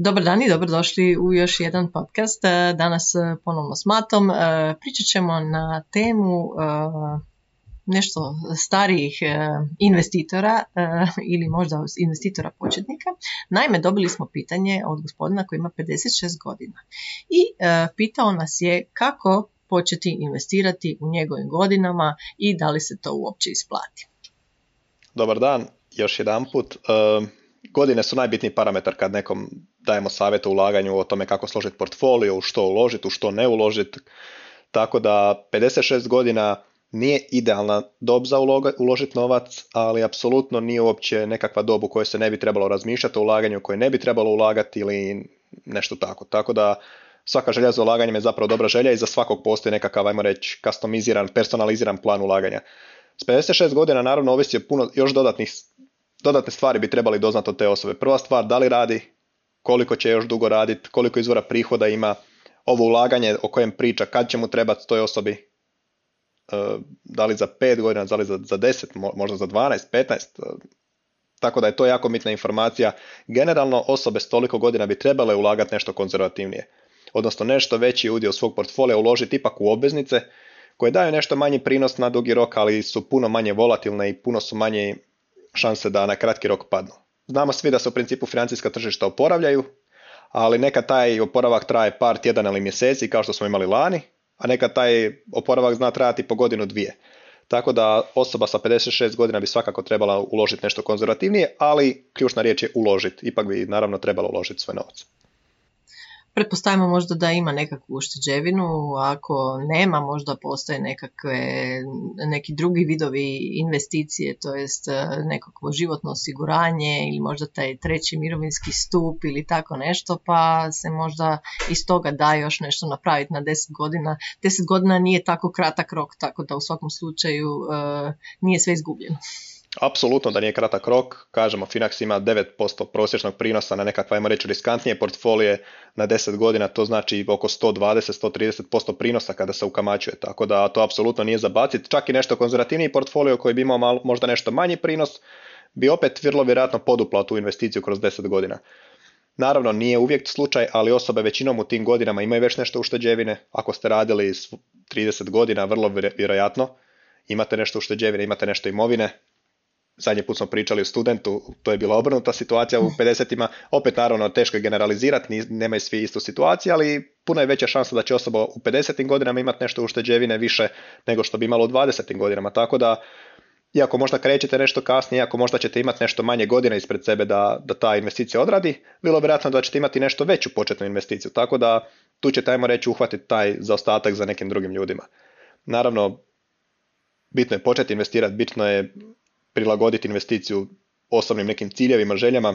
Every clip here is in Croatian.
Dobar dan i dobrodošli u još jedan podcast. E, danas e, ponovno s Matom. E, pričat ćemo na temu nešto starijih investitora ili možda investitora početnika. Naime, dobili smo pitanje od gospodina koji ima 56 godina i pitao nas je kako početi investirati u njegovim godinama i da li se to uopće isplati. Dobar dan, još jedan put. Godine su najbitniji parametar kad nekom dajemo savjet o ulaganju, o tome kako složiti portfolio, u što uložiti, u što ne uložiti. Tako da 56 godina nije idealna dob za uložiti novac, ali apsolutno nije uopće nekakva dob u kojoj se ne bi trebalo razmišljati o ulaganju, koje ne bi trebalo ulagati ili nešto tako. Tako da svaka želja za ulaganjem je zapravo dobra želja i za svakog postoji nekakav, ajmo reći, customiziran, personaliziran plan ulaganja. S 56 godina naravno ovisi o puno još dodatnih dodatne stvari bi trebali doznati od te osobe. Prva stvar, da li radi, koliko će još dugo raditi, koliko izvora prihoda ima, ovo ulaganje o kojem priča, kad će mu trebati toj osobi, da li za 5 godina, da li za, za 10, možda za 12, 15, e, tako da je to jako bitna informacija. Generalno osobe s toliko godina bi trebale ulagati nešto konzervativnije, odnosno nešto veći udio svog portfolija uložiti ipak u obveznice, koje daju nešto manji prinos na dugi rok, ali su puno manje volatilne i puno su manje šanse da na kratki rok padnu. Znamo svi da se u principu financijska tržišta oporavljaju, ali neka taj oporavak traje par tjedana ili mjeseci kao što smo imali lani, a neka taj oporavak zna trajati po godinu dvije. Tako da osoba sa 56 godina bi svakako trebala uložiti nešto konzervativnije, ali ključna riječ je uložiti. Ipak bi naravno trebalo uložiti svoj novac. Pretpostavimo možda da ima nekakvu ušteđevinu, ako nema možda postoje nekakve, neki drugi vidovi investicije, to jest e, nekakvo životno osiguranje ili možda taj treći mirovinski stup ili tako nešto, pa se možda iz toga da još nešto napraviti na 10 godina. 10 godina nije tako kratak rok, tako da u svakom slučaju e, nije sve izgubljeno. Apsolutno da nije kratak rok, kažemo Finax ima 9% prosječnog prinosa na nekakva, ajmo reći, riskantnije portfolije na 10 godina, to znači oko 120-130% prinosa kada se ukamaćuje, tako da to apsolutno nije zabaciti, čak i nešto konzervativniji portfolio koji bi imao možda nešto manji prinos, bi opet vrlo vjerojatno poduplao tu investiciju kroz 10 godina. Naravno, nije uvijek slučaj, ali osobe većinom u tim godinama imaju već nešto ušteđevine. Ako ste radili 30 godina, vrlo vjerojatno imate nešto ušteđevine, imate nešto imovine, zadnji put smo pričali o studentu, to je bila obrnuta situacija u 50-ima, opet naravno teško je generalizirati, nemaju svi istu situaciju, ali puno je veća šansa da će osoba u 50 godinama imati nešto ušteđevine više nego što bi imalo u 20 godinama, tako da iako možda krećete nešto kasnije, iako možda ćete imati nešto manje godina ispred sebe da, da ta investicija odradi, bilo vjerojatno da ćete imati nešto veću početnu investiciju, tako da tu ćete, ajmo reći, uhvatiti taj zaostatak za nekim drugim ljudima. Naravno, bitno je početi investirati, bitno je prilagoditi investiciju osobnim nekim ciljevima, željama,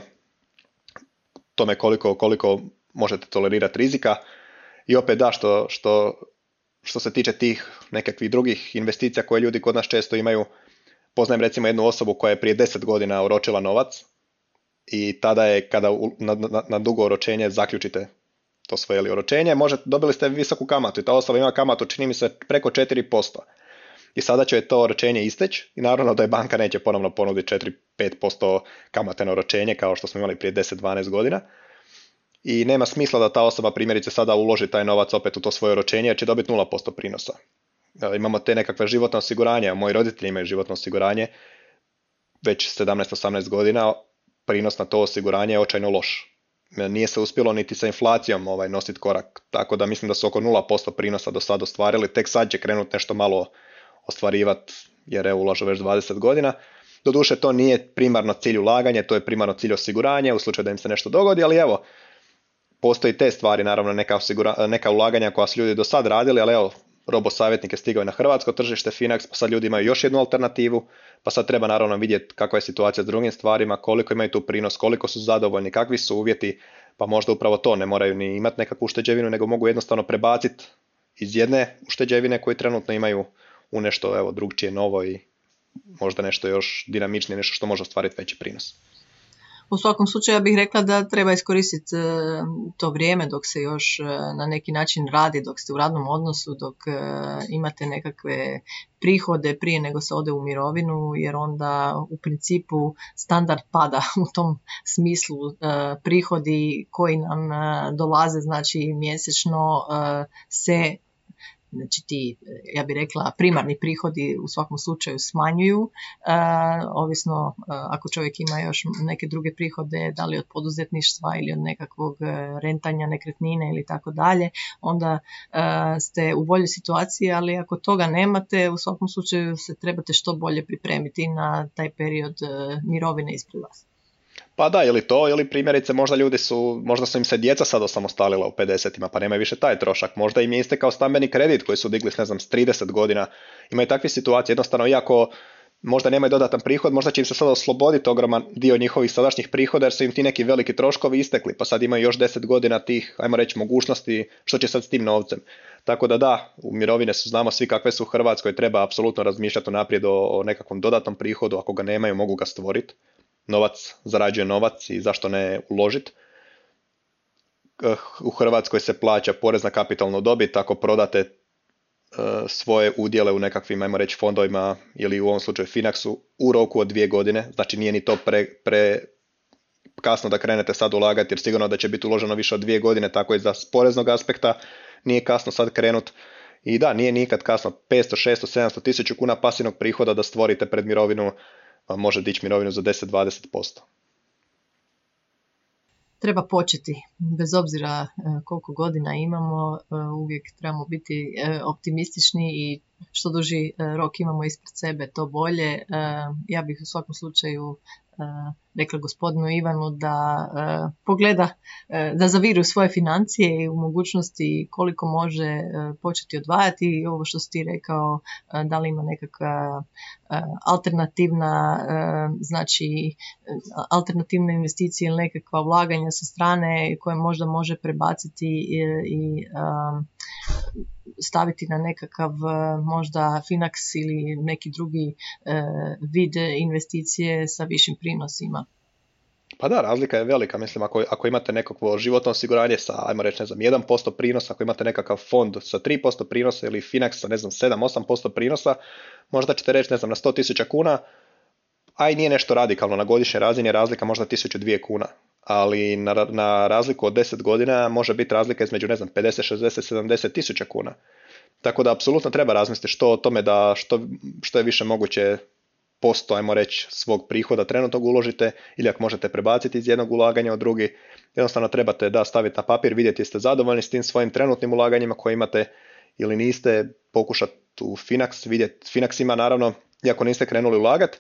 tome koliko, koliko možete tolerirati rizika. I opet da što, što, što se tiče tih nekakvih drugih investicija koje ljudi kod nas često imaju, poznajem recimo jednu osobu koja je prije 10 godina oročila novac i tada je kada na, na, na dugo oročenje zaključite to svoje oročenje, možete, dobili ste visoku kamatu i ta osoba ima kamatu čini mi se preko 4% i sada će to oročenje isteći i naravno da je banka neće ponovno ponuditi 4-5% kamate na oročenje kao što smo imali prije 10-12 godina i nema smisla da ta osoba primjerice sada uloži taj novac opet u to svoje oročenje jer će dobiti 0% prinosa. Imamo te nekakve životne osiguranje, moji roditelji imaju životno osiguranje već 17-18 godina, prinos na to osiguranje je očajno loš. Nije se uspjelo niti sa inflacijom ovaj, nositi korak, tako da mislim da su oko 0% prinosa do sada ostvarili, tek sad će krenuti nešto malo ostvarivati jer evo ulažu već 20 godina. Doduše to nije primarno cilj ulaganja, to je primarno cilj osiguranja u slučaju da im se nešto dogodi, ali evo, postoji te stvari, naravno neka, osigura, neka ulaganja koja su ljudi do sad radili, ali evo, robo savjetnik je stigao na hrvatsko tržište Finax, pa sad ljudi imaju još jednu alternativu, pa sad treba naravno vidjeti kakva je situacija s drugim stvarima, koliko imaju tu prinos, koliko su zadovoljni, kakvi su uvjeti, pa možda upravo to ne moraju ni imati nekakvu ušteđevinu, nego mogu jednostavno prebaciti iz jedne ušteđevine koje trenutno imaju u nešto evo, drugčije, novo i možda nešto još dinamičnije, nešto što može ostvariti veći prinos. U svakom slučaju ja bih rekla da treba iskoristiti e, to vrijeme dok se još e, na neki način radi, dok ste u radnom odnosu, dok e, imate nekakve prihode prije nego se ode u mirovinu, jer onda u principu standard pada u tom smislu prihodi koji nam dolaze, znači mjesečno se znači ti, ja bih rekla, primarni prihodi u svakom slučaju smanjuju, e, ovisno e, ako čovjek ima još neke druge prihode, da li od poduzetništva ili od nekakvog e, rentanja nekretnine ili tako dalje, onda ste u boljoj situaciji, ali ako toga nemate, u svakom slučaju se trebate što bolje pripremiti na taj period mirovine ispred vas. Pa da, ili to, ili primjerice možda ljudi su, možda su im se djeca sad osamostalila u 50-ima, pa nema više taj trošak. Možda im je istekao stambeni kredit koji su digli ne znam s 30 godina. Imaju takve situacije, jednostavno iako možda nemaju dodatan prihod, možda će im se sada osloboditi ogroman dio njihovih sadašnjih prihoda jer su im ti neki veliki troškovi istekli, pa sad imaju još 10 godina tih, ajmo reći, mogućnosti što će sad s tim novcem. Tako da da, u mirovine su, znamo svi kakve su u Hrvatskoj, treba apsolutno razmišljati naprijed o, o nekakvom dodatnom prihodu, ako ga nemaju mogu ga stvoriti novac zarađuje novac i zašto ne uložiti. Eh, u Hrvatskoj se plaća porez na kapitalnu dobit ako prodate eh, svoje udjele u nekakvim, ajmo reći, fondovima ili u ovom slučaju Finaxu u roku od dvije godine, znači nije ni to pre, pre kasno da krenete sad ulagati jer sigurno da će biti uloženo više od dvije godine, tako i za poreznog aspekta nije kasno sad krenut. I da, nije nikad kasno 500, 600, 700, 1000 kuna pasivnog prihoda da stvorite pred mirovinu može dići mirovinu za 10-20%. Treba početi, bez obzira e, koliko godina imamo, e, uvijek trebamo biti e, optimistični i što duži rok imamo ispred sebe, to bolje. Ja bih u svakom slučaju rekla gospodinu Ivanu da pogleda, da zaviru svoje financije i u mogućnosti koliko može početi odvajati i ovo što si ti rekao, da li ima nekakva alternativna, znači alternativne investicije ili nekakva ulaganja sa strane koje možda može prebaciti i staviti na nekakav možda Finax ili neki drugi vid investicije sa višim prinosima. Pa da, razlika je velika. Mislim, ako, ako imate nekakvo životno osiguranje sa, ajmo reći, ne znam, 1% prinosa, ako imate nekakav fond sa 3% prinosa ili Finax sa, ne znam, 7-8% prinosa, možda ćete reći, ne znam, na 100.000 kuna, a nije nešto radikalno. Na godišnjoj razini je razlika možda 1002 kuna. Ali na, na razliku od 10 godina može biti razlika između, ne znam, 50, 60, 70 tisuća kuna. Tako da apsolutno treba razmisliti što o tome da što, što je više moguće posto, ajmo reći, svog prihoda trenutnog uložite ili ako možete prebaciti iz jednog ulaganja u drugi, jednostavno trebate da staviti na papir, vidjeti jeste zadovoljni s tim svojim trenutnim ulaganjima koje imate ili niste, pokušati u Finax vidjeti. Finax ima naravno, iako niste krenuli ulagati,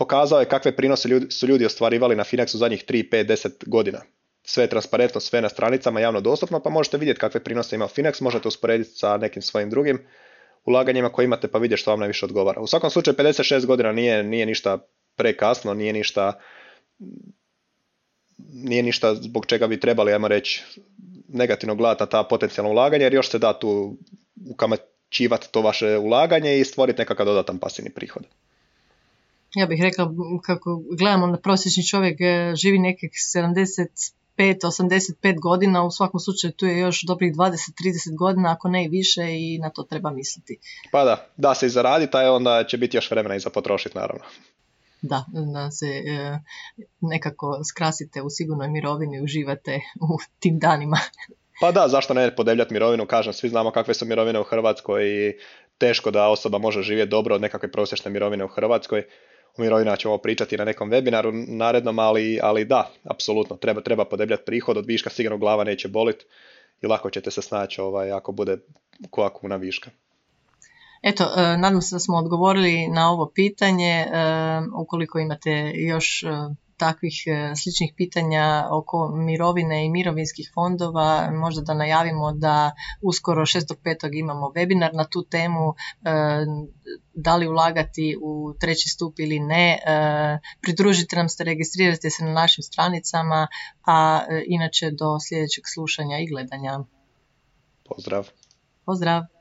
pokazao je kakve prinose ljudi, su ljudi ostvarivali na Finaxu zadnjih 3, 5, 10 godina. Sve je transparentno, sve na stranicama, javno dostupno, pa možete vidjeti kakve prinose ima Finax, možete usporediti sa nekim svojim drugim ulaganjima koje imate pa vidjeti što vam najviše odgovara. U svakom slučaju 56 godina nije, nije ništa prekasno, nije ništa nije ništa zbog čega bi trebali, ajmo reći, negativno gledati na ta potencijalna ulaganja, jer još se da tu ukamaćivati to vaše ulaganje i stvoriti nekakav dodatan pasivni prihod. Ja bih rekla, kako gledamo na prosječni čovjek e, živi nekih 70 85 godina, u svakom slučaju tu je još dobrih 20-30 godina, ako ne i više i na to treba misliti. Pa da, da se i zaradi, taj onda će biti još vremena i za potrošiti naravno. Da, da se e, nekako skrasite u sigurnoj mirovini i uživate u tim danima. Pa da, zašto ne podebljati mirovinu, kažem, svi znamo kakve su mirovine u Hrvatskoj i teško da osoba može živjeti dobro od nekakve prosječne mirovine u Hrvatskoj mirovina ćemo pričati na nekom webinaru narednom, ali, ali da, apsolutno, treba, treba podebljati prihod od viška, sigurno glava neće boliti i lako ćete se snaći ovaj, ako bude koja kuna viška. Eto, e, nadam se da smo odgovorili na ovo pitanje. E, ukoliko imate još e, takvih e, sličnih pitanja oko mirovine i mirovinskih fondova, možda da najavimo da uskoro 6.5. imamo webinar na tu temu, e, da li ulagati u treći stup ili ne. E, pridružite nam se, registrirajte se na našim stranicama, a inače do sljedećeg slušanja i gledanja. Pozdrav. Pozdrav.